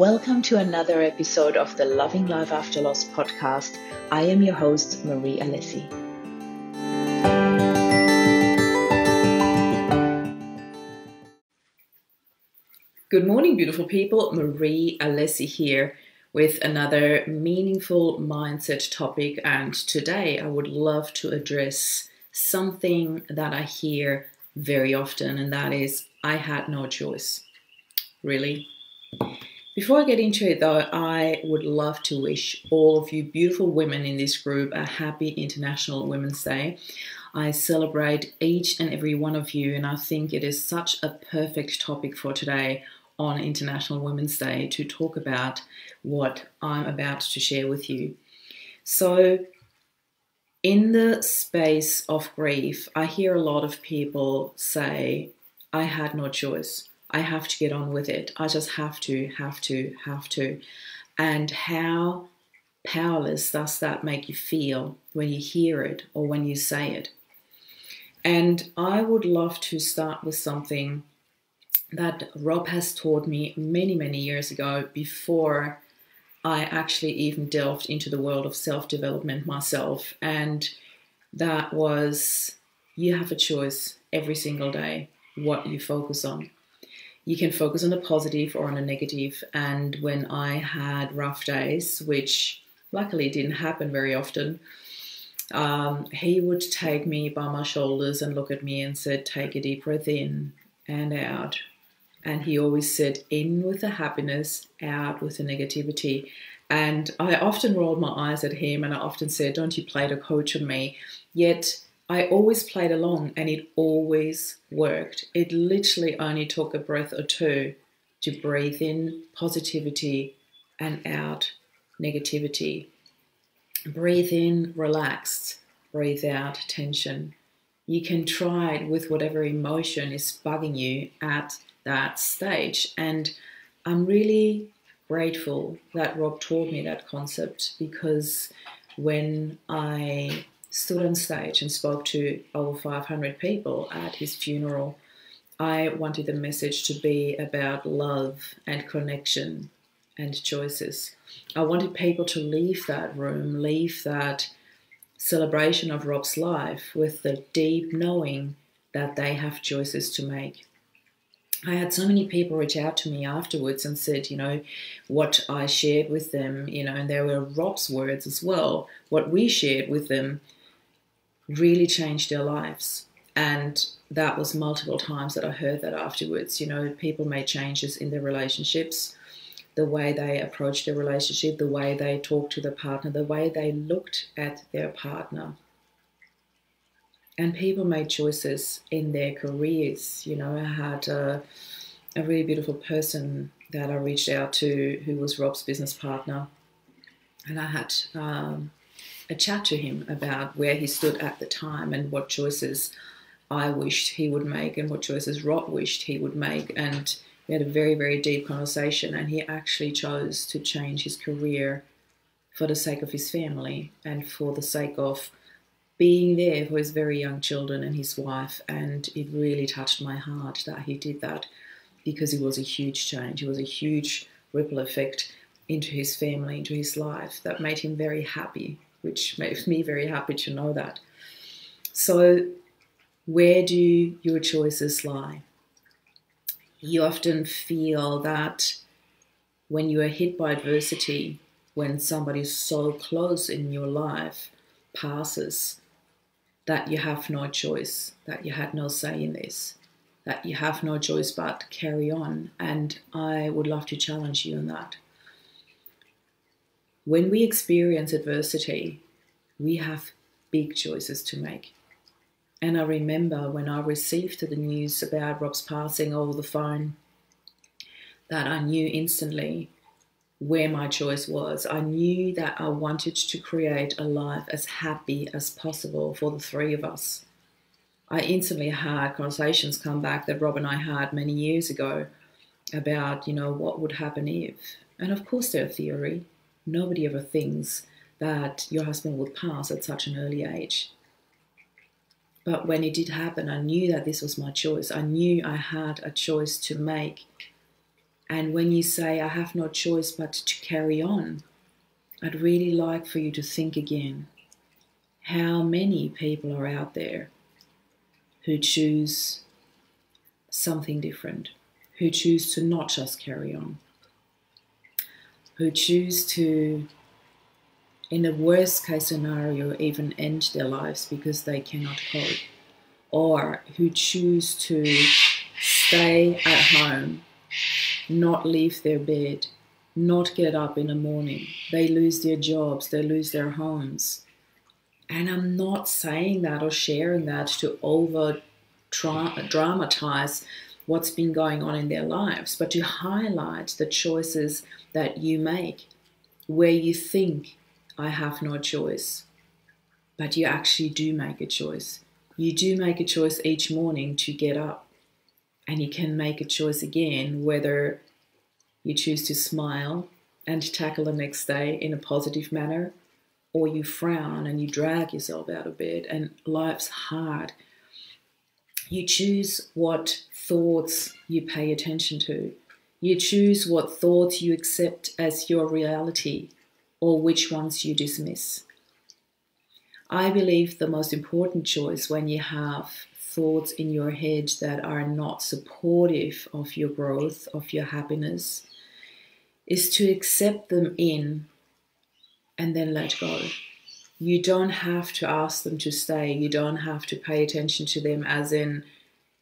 Welcome to another episode of the Loving Life After Loss podcast. I am your host, Marie Alessi. Good morning, beautiful people. Marie Alessi here with another meaningful mindset topic. And today I would love to address something that I hear very often, and that is I had no choice. Really? Before I get into it, though, I would love to wish all of you beautiful women in this group a happy International Women's Day. I celebrate each and every one of you, and I think it is such a perfect topic for today on International Women's Day to talk about what I'm about to share with you. So, in the space of grief, I hear a lot of people say, I had no choice. I have to get on with it. I just have to, have to, have to. And how powerless does that make you feel when you hear it or when you say it? And I would love to start with something that Rob has taught me many, many years ago before I actually even delved into the world of self development myself. And that was you have a choice every single day what you focus on you can focus on the positive or on the negative. And when I had rough days, which luckily didn't happen very often, um, he would take me by my shoulders and look at me and said, Take a deep breath in and out. And he always said, In with the happiness, out with the negativity. And I often rolled my eyes at him and I often said, Don't you play the coach on me? Yet I always played along and it always worked. It literally only took a breath or two to breathe in positivity and out negativity. Breathe in relaxed, breathe out tension. You can try it with whatever emotion is bugging you at that stage. And I'm really grateful that Rob taught me that concept because when I stood on stage and spoke to over 500 people at his funeral. I wanted the message to be about love and connection and choices. I wanted people to leave that room, leave that celebration of Rob's life with the deep knowing that they have choices to make. I had so many people reach out to me afterwards and said, you know, what I shared with them, you know, and there were Rob's words as well, what we shared with them really changed their lives. And that was multiple times that I heard that afterwards. You know, people made changes in their relationships, the way they approached their relationship, the way they talked to their partner, the way they looked at their partner. And people made choices in their careers. You know, I had a, a really beautiful person that I reached out to who was Rob's business partner. And I had um, a chat to him about where he stood at the time and what choices I wished he would make and what choices Rob wished he would make. And we had a very, very deep conversation. And he actually chose to change his career for the sake of his family and for the sake of being there for his very young children and his wife. And it really touched my heart that he did that because it was a huge change. It was a huge ripple effect into his family, into his life that made him very happy which makes me very happy to know that. So, where do your choices lie? You often feel that when you are hit by adversity, when somebody so close in your life passes, that you have no choice, that you had no say in this, that you have no choice but carry on. And I would love to challenge you on that when we experience adversity, we have big choices to make. And I remember when I received the news about Rob's passing over the phone, that I knew instantly where my choice was. I knew that I wanted to create a life as happy as possible for the three of us. I instantly had conversations come back that Rob and I had many years ago about, you know, what would happen if. And of course, they're theory nobody ever thinks that your husband would pass at such an early age. But when it did happen, I knew that this was my choice. I knew I had a choice to make. And when you say, I have no choice but to carry on, I'd really like for you to think again how many people are out there who choose something different, who choose to not just carry on, who choose to, in the worst case scenario, even end their lives because they cannot cope, or who choose to stay at home, not leave their bed, not get up in the morning. They lose their jobs, they lose their homes. And I'm not saying that or sharing that to over dramatize what's been going on in their lives, but to highlight the choices that you make where you think, I have no choice, but you actually do make a choice. You do make a choice each morning to get up, and you can make a choice again whether you choose to smile and tackle the next day in a positive manner, or you frown and you drag yourself out of bed, and life's hard you choose what thoughts you pay attention to. You choose what thoughts you accept as your reality or which ones you dismiss. I believe the most important choice when you have thoughts in your head that are not supportive of your growth, of your happiness, is to accept them in and then let go you don't have to ask them to stay. You don't have to pay attention to them as in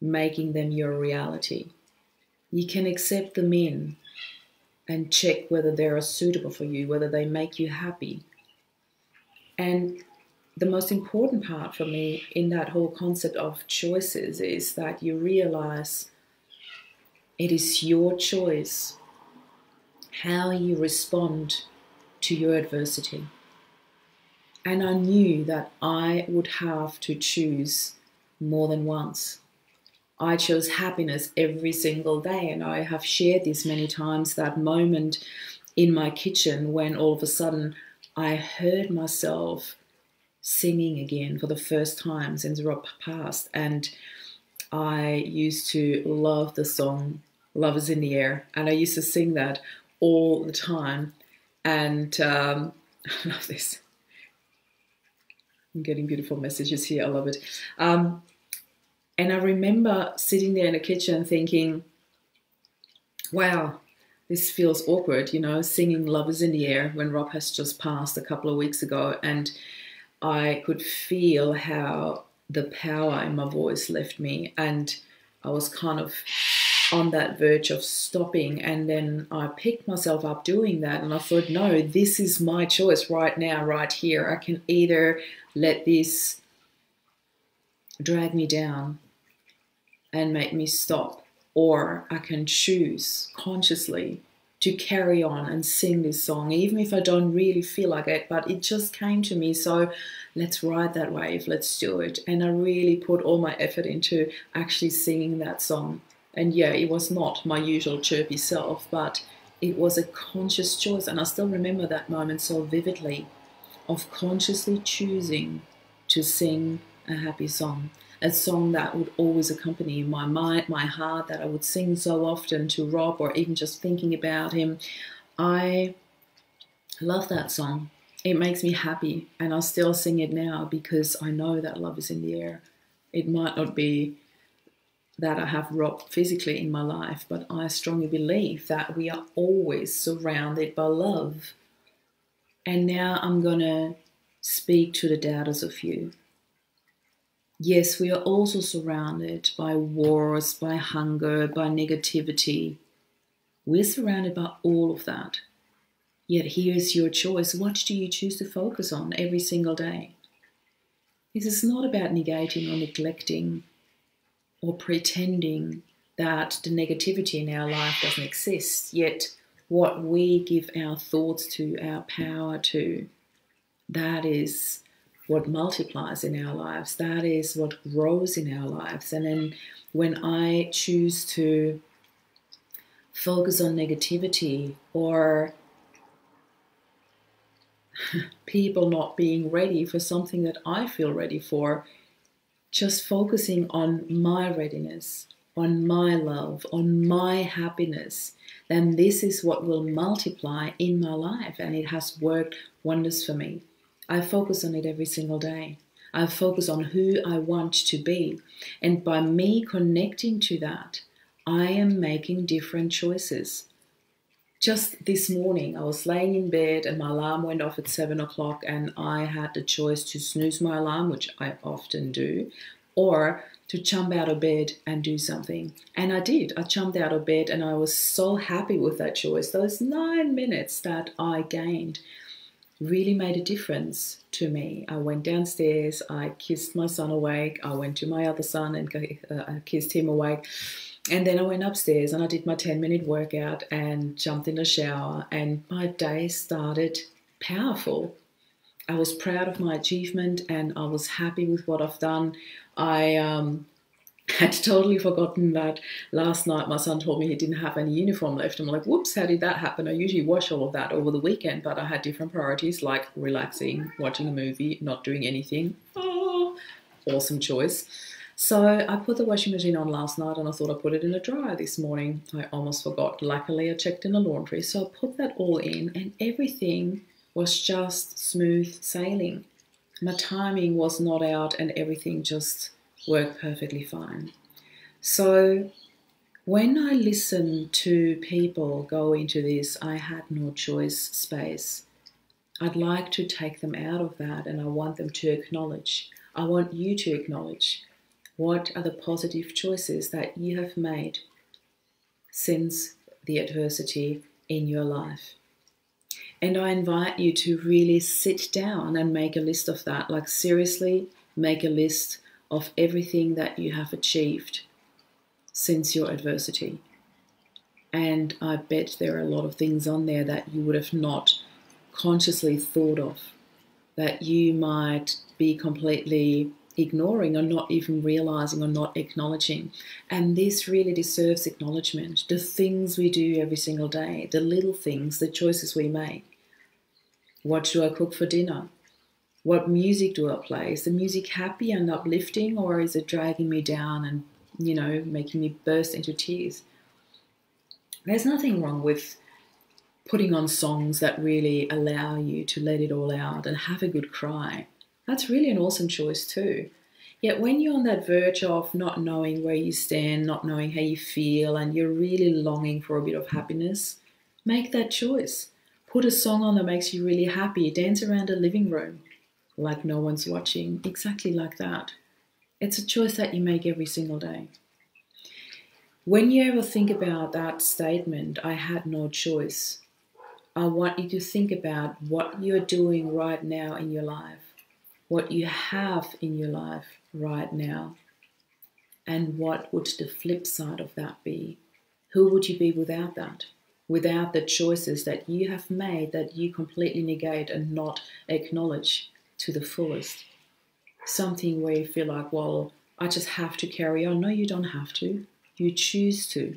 making them your reality. You can accept them in and check whether they are suitable for you, whether they make you happy. And the most important part for me in that whole concept of choices is that you realize it is your choice how you respond to your adversity. And I knew that I would have to choose more than once. I chose happiness every single day, and I have shared this many times that moment in my kitchen when all of a sudden I heard myself singing again for the first time since Rob passed. And I used to love the song Love is in the Air, and I used to sing that all the time. And um, I love this. I'm getting beautiful messages here. I love it. Um, and I remember sitting there in the kitchen thinking, wow, this feels awkward, you know, singing Love is in the Air when Rob has just passed a couple of weeks ago. And I could feel how the power in my voice left me. And I was kind of on that verge of stopping. And then I picked myself up doing that. And I thought, no, this is my choice right now, right here. I can either let this drag me down and make me stop, or I can choose consciously to carry on and sing this song, even if I don't really feel like it, but it just came to me. So let's ride that wave, let's do it. And I really put all my effort into actually singing that song. And yeah, it was not my usual chirpy self, but it was a conscious choice. And I still remember that moment so vividly of consciously choosing to sing a happy song, a song that would always accompany my mind, my heart, that I would sing so often to Rob or even just thinking about him. I love that song. It makes me happy, and I still sing it now because I know that love is in the air. It might not be that I have Rob physically in my life, but I strongly believe that we are always surrounded by love. And now I'm going to speak to the doubters of you. Yes, we are also surrounded by wars, by hunger, by negativity. We're surrounded by all of that. Yet here's your choice. What do you choose to focus on every single day? This is not about negating or neglecting or pretending that the negativity in our life doesn't exist. Yet what we give our thoughts to, our power to, that is what multiplies in our lives. That is what grows in our lives. And then when I choose to focus on negativity or people not being ready for something that I feel ready for, just focusing on my readiness, on my love, on my happiness, then this is what will multiply in my life. And it has worked wonders for me. I focus on it every single day. I focus on who I want to be. And by me connecting to that, I am making different choices. Just this morning, I was laying in bed and my alarm went off at seven o'clock, and I had the choice to snooze my alarm, which I often do, or to jump out of bed and do something. And I did. I jumped out of bed and I was so happy with that choice. Those nine minutes that I gained really made a difference to me. I went downstairs, I kissed my son awake, I went to my other son and uh, kissed him awake. And then I went upstairs and I did my 10 minute workout and jumped in the shower, and my day started powerful. I was proud of my achievement and I was happy with what I've done. I um, had totally forgotten that last night my son told me he didn't have any uniform left. I'm like, whoops, how did that happen? I usually wash all of that over the weekend, but I had different priorities like relaxing, watching a movie, not doing anything. Oh, awesome choice. So I put the washing machine on last night and I thought I'd put it in a dryer this morning. I almost forgot. Luckily, I checked in the laundry. So I put that all in and everything was just smooth sailing. My timing was not out and everything just worked perfectly fine. So when I listen to people go into this, I had no choice space. I'd like to take them out of that and I want them to acknowledge. I want you to acknowledge what are the positive choices that you have made since the adversity in your life. And I invite you to really sit down and make a list of that. Like, seriously, make a list of everything that you have achieved since your adversity. And I bet there are a lot of things on there that you would have not consciously thought of, that you might be completely ignoring or not even realizing or not acknowledging. And this really deserves acknowledgement. The things we do every single day, the little things, the choices we make. What do I cook for dinner? What music do I play? Is the music happy and uplifting, or is it dragging me down and, you know, making me burst into tears? There's nothing wrong with putting on songs that really allow you to let it all out and have a good cry. That's really an awesome choice, too. Yet, when you're on that verge of not knowing where you stand, not knowing how you feel, and you're really longing for a bit of happiness, make that choice. Put a song on that makes you really happy. Dance around a living room like no one's watching, exactly like that. It's a choice that you make every single day. When you ever think about that statement, I had no choice, I want you to think about what you're doing right now in your life, what you have in your life right now, and what would the flip side of that be? Who would you be without that? Without the choices that you have made that you completely negate and not acknowledge to the fullest. Something where you feel like, well, I just have to carry on. No, you don't have to. You choose to.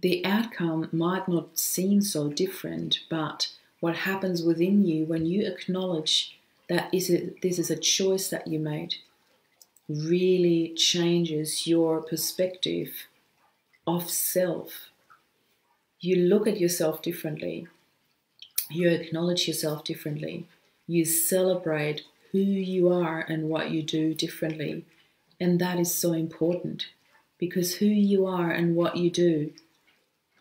The outcome might not seem so different, but what happens within you when you acknowledge that is a, this is a choice that you made really changes your perspective of self. You look at yourself differently. You acknowledge yourself differently. You celebrate who you are and what you do differently. And that is so important because who you are and what you do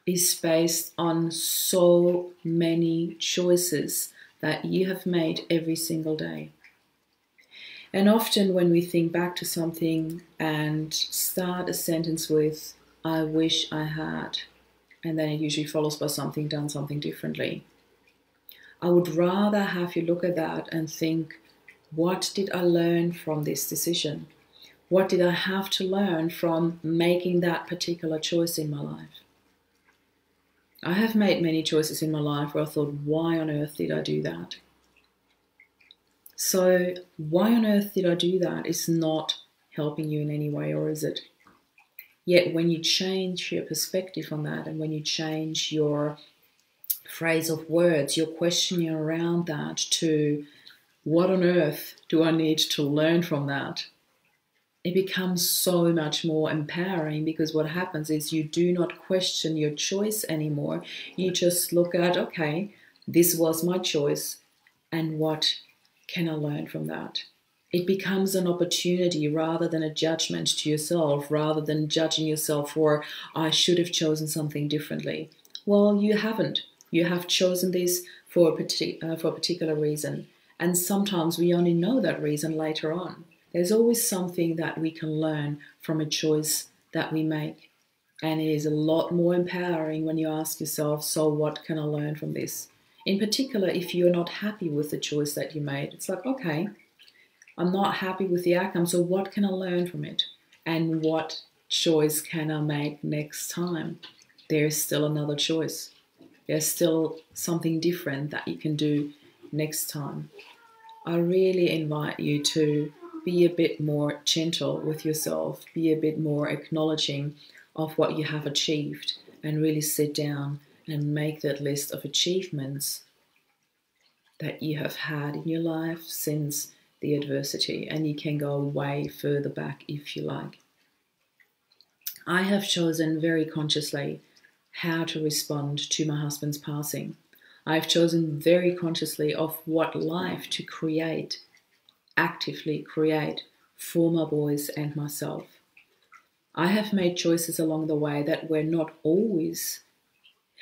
is based on so many choices that you have made every single day. And often, when we think back to something and start a sentence with, I wish I had, and then it usually follows by something done something differently. I would rather have you look at that and think, what did I learn from this decision? What did I have to learn from making that particular choice in my life? I have made many choices in my life where I thought, why on earth did I do that? So, why on earth did I do that is not helping you in any way, or is it? Yet, when you change your perspective on that and when you change your phrase of words, you're questioning around that to what on earth do I need to learn from that? It becomes so much more empowering because what happens is you do not question your choice anymore. You just look at, okay, this was my choice, and what can I learn from that? It becomes an opportunity rather than a judgment to yourself, rather than judging yourself for, I should have chosen something differently. Well, you haven't. You have chosen this for a, partic- uh, for a particular reason. And sometimes we only know that reason later on. There's always something that we can learn from a choice that we make. And it is a lot more empowering when you ask yourself, so what can I learn from this? In particular, if you're not happy with the choice that you made, it's like, okay, I'm not happy with the outcome, so what can I learn from it? And what choice can I make next time? There's still another choice. There's still something different that you can do next time. I really invite you to be a bit more gentle with yourself, be a bit more acknowledging of what you have achieved, and really sit down and make that list of achievements that you have had in your life since the adversity, and you can go way further back if you like. I have chosen very consciously how to respond to my husband's passing. I've chosen very consciously of what life to create actively create for my boys and myself. I have made choices along the way that were not always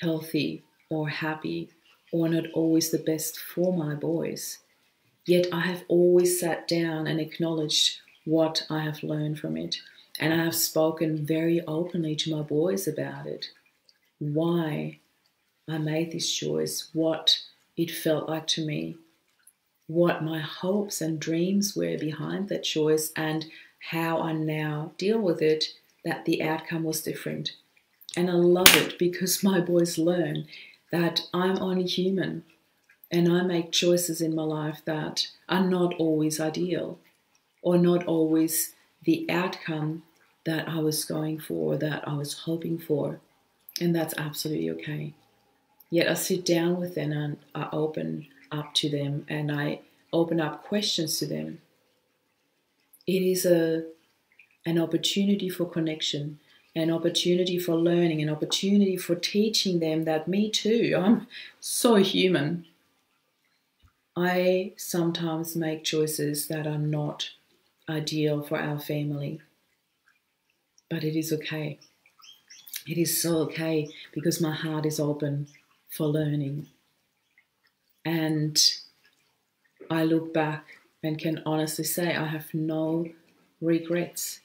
healthy or happy or not always the best for my boys. Yet I have always sat down and acknowledged what I have learned from it. And I have spoken very openly to my boys about it. Why I made this choice, what it felt like to me, what my hopes and dreams were behind that choice and how I now deal with it, that the outcome was different. And I love it because my boys learn that I'm only human and I make choices in my life that are not always ideal or not always the outcome that I was going for, that I was hoping for. And that's absolutely okay. Yet I sit down with them and I open up to them and I open up questions to them. It is a an opportunity for connection, an opportunity for learning, an opportunity for teaching them that me too, I'm so human. I sometimes make choices that are not ideal for our family. But it is okay. It is so okay because my heart is open for learning. And I look back and can honestly say I have no regrets.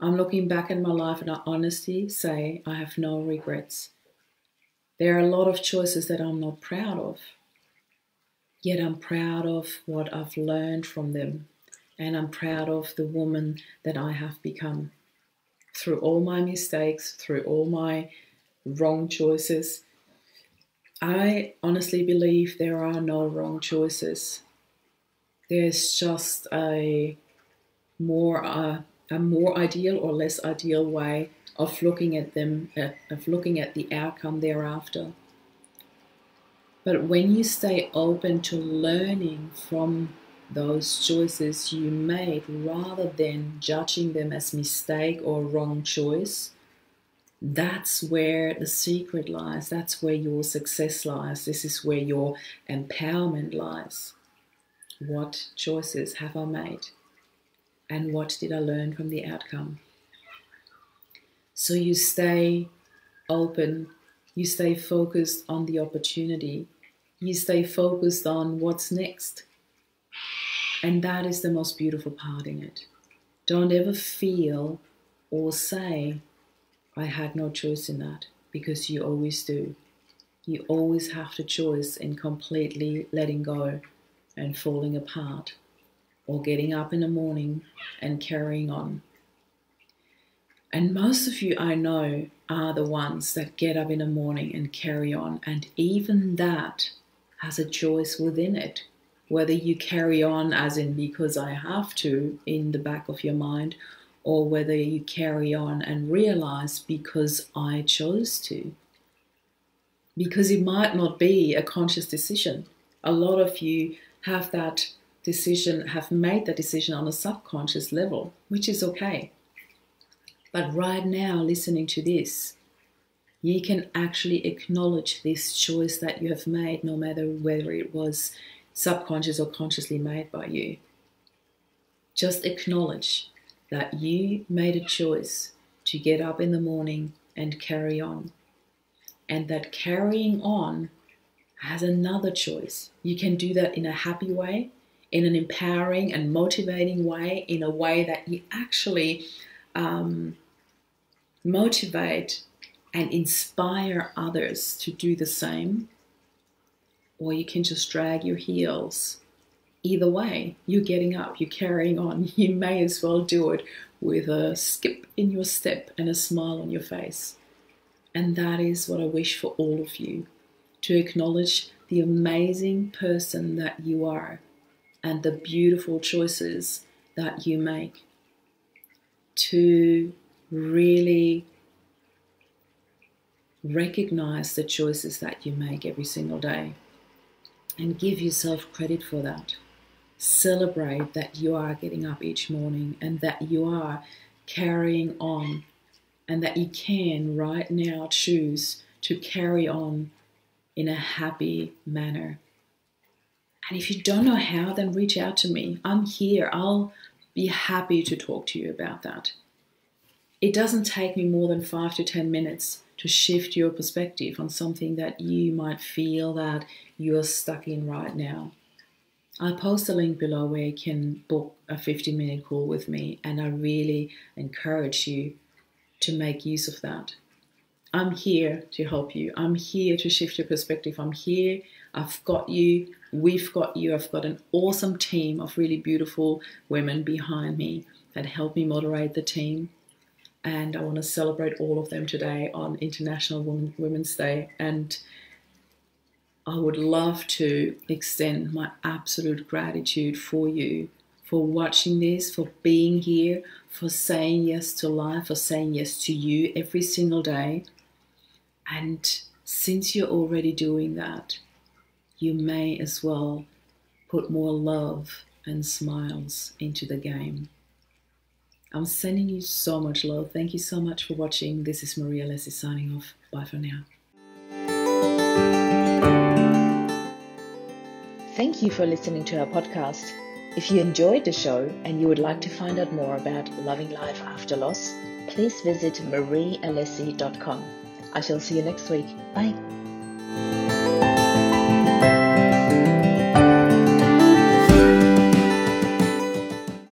I'm looking back at my life and I honestly say I have no regrets. There are a lot of choices that I'm not proud of, yet I'm proud of what I've learned from them, and I'm proud of the woman that I have become. Through all my mistakes, through all my wrong choices, I honestly believe there are no wrong choices. There's just a more uh, a more ideal or less ideal way of looking at them, of looking at the outcome thereafter. But when you stay open to learning from those choices you made rather than judging them as mistake or wrong choice, that's where the secret lies. That's where your success lies. This is where your empowerment lies. What choices have I made? And what did I learn from the outcome? So you stay open, you stay focused on the opportunity, you stay focused on what's next. And that is the most beautiful part in it. Don't ever feel or say, I had no choice in that because you always do. You always have the choice in completely letting go and falling apart or getting up in the morning and carrying on. And most of you I know are the ones that get up in the morning and carry on, and even that has a choice within it. Whether you carry on as in because I have to in the back of your mind, or whether you carry on and realize because I chose to. Because it might not be a conscious decision. A lot of you have that decision, have made that decision on a subconscious level, which is okay. But right now, listening to this, you can actually acknowledge this choice that you have made, no matter whether it was subconscious or consciously made by you. Just acknowledge that you made a choice to get up in the morning and carry on. And that carrying on has another choice. You can do that in a happy way, in an empowering and motivating way, in a way that you actually um, motivate and inspire others to do the same. Or you can just drag your heels. Either way, you're getting up, you're carrying on. You may as well do it with a skip in your step and a smile on your face. And that is what I wish for all of you to acknowledge the amazing person that you are and the beautiful choices that you make. To really recognize the choices that you make every single day and give yourself credit for that. Celebrate that you are getting up each morning and that you are carrying on and that you can right now choose to carry on in a happy manner. And if you don't know how, then reach out to me. I'm here. I'll be happy to talk to you about that. It doesn't take me more than five to 10 minutes to shift your perspective on something that you might feel that you're stuck in right now. I'll post a link below where you can book a 50 minute call with me, and I really encourage you to make use of that. I'm here to help you. I'm here to shift your perspective. I'm here. I've got you. We've got you. I've got an awesome team of really beautiful women behind me that help me moderate the team and I want to celebrate all of them today on International Women's Day. And I would love to extend my absolute gratitude for you for watching this, for being here, for saying yes to life, for saying yes to you every single day. And since you're already doing that, you may as well put more love and smiles into the game. I'm sending you so much love. Thank you so much for watching. This is Marie Alessi signing off. Bye for now. Thank you for listening to our podcast. If you enjoyed the show and you would like to find out more about loving life after loss, please visit mariealessi.com. I shall see you next week. Bye.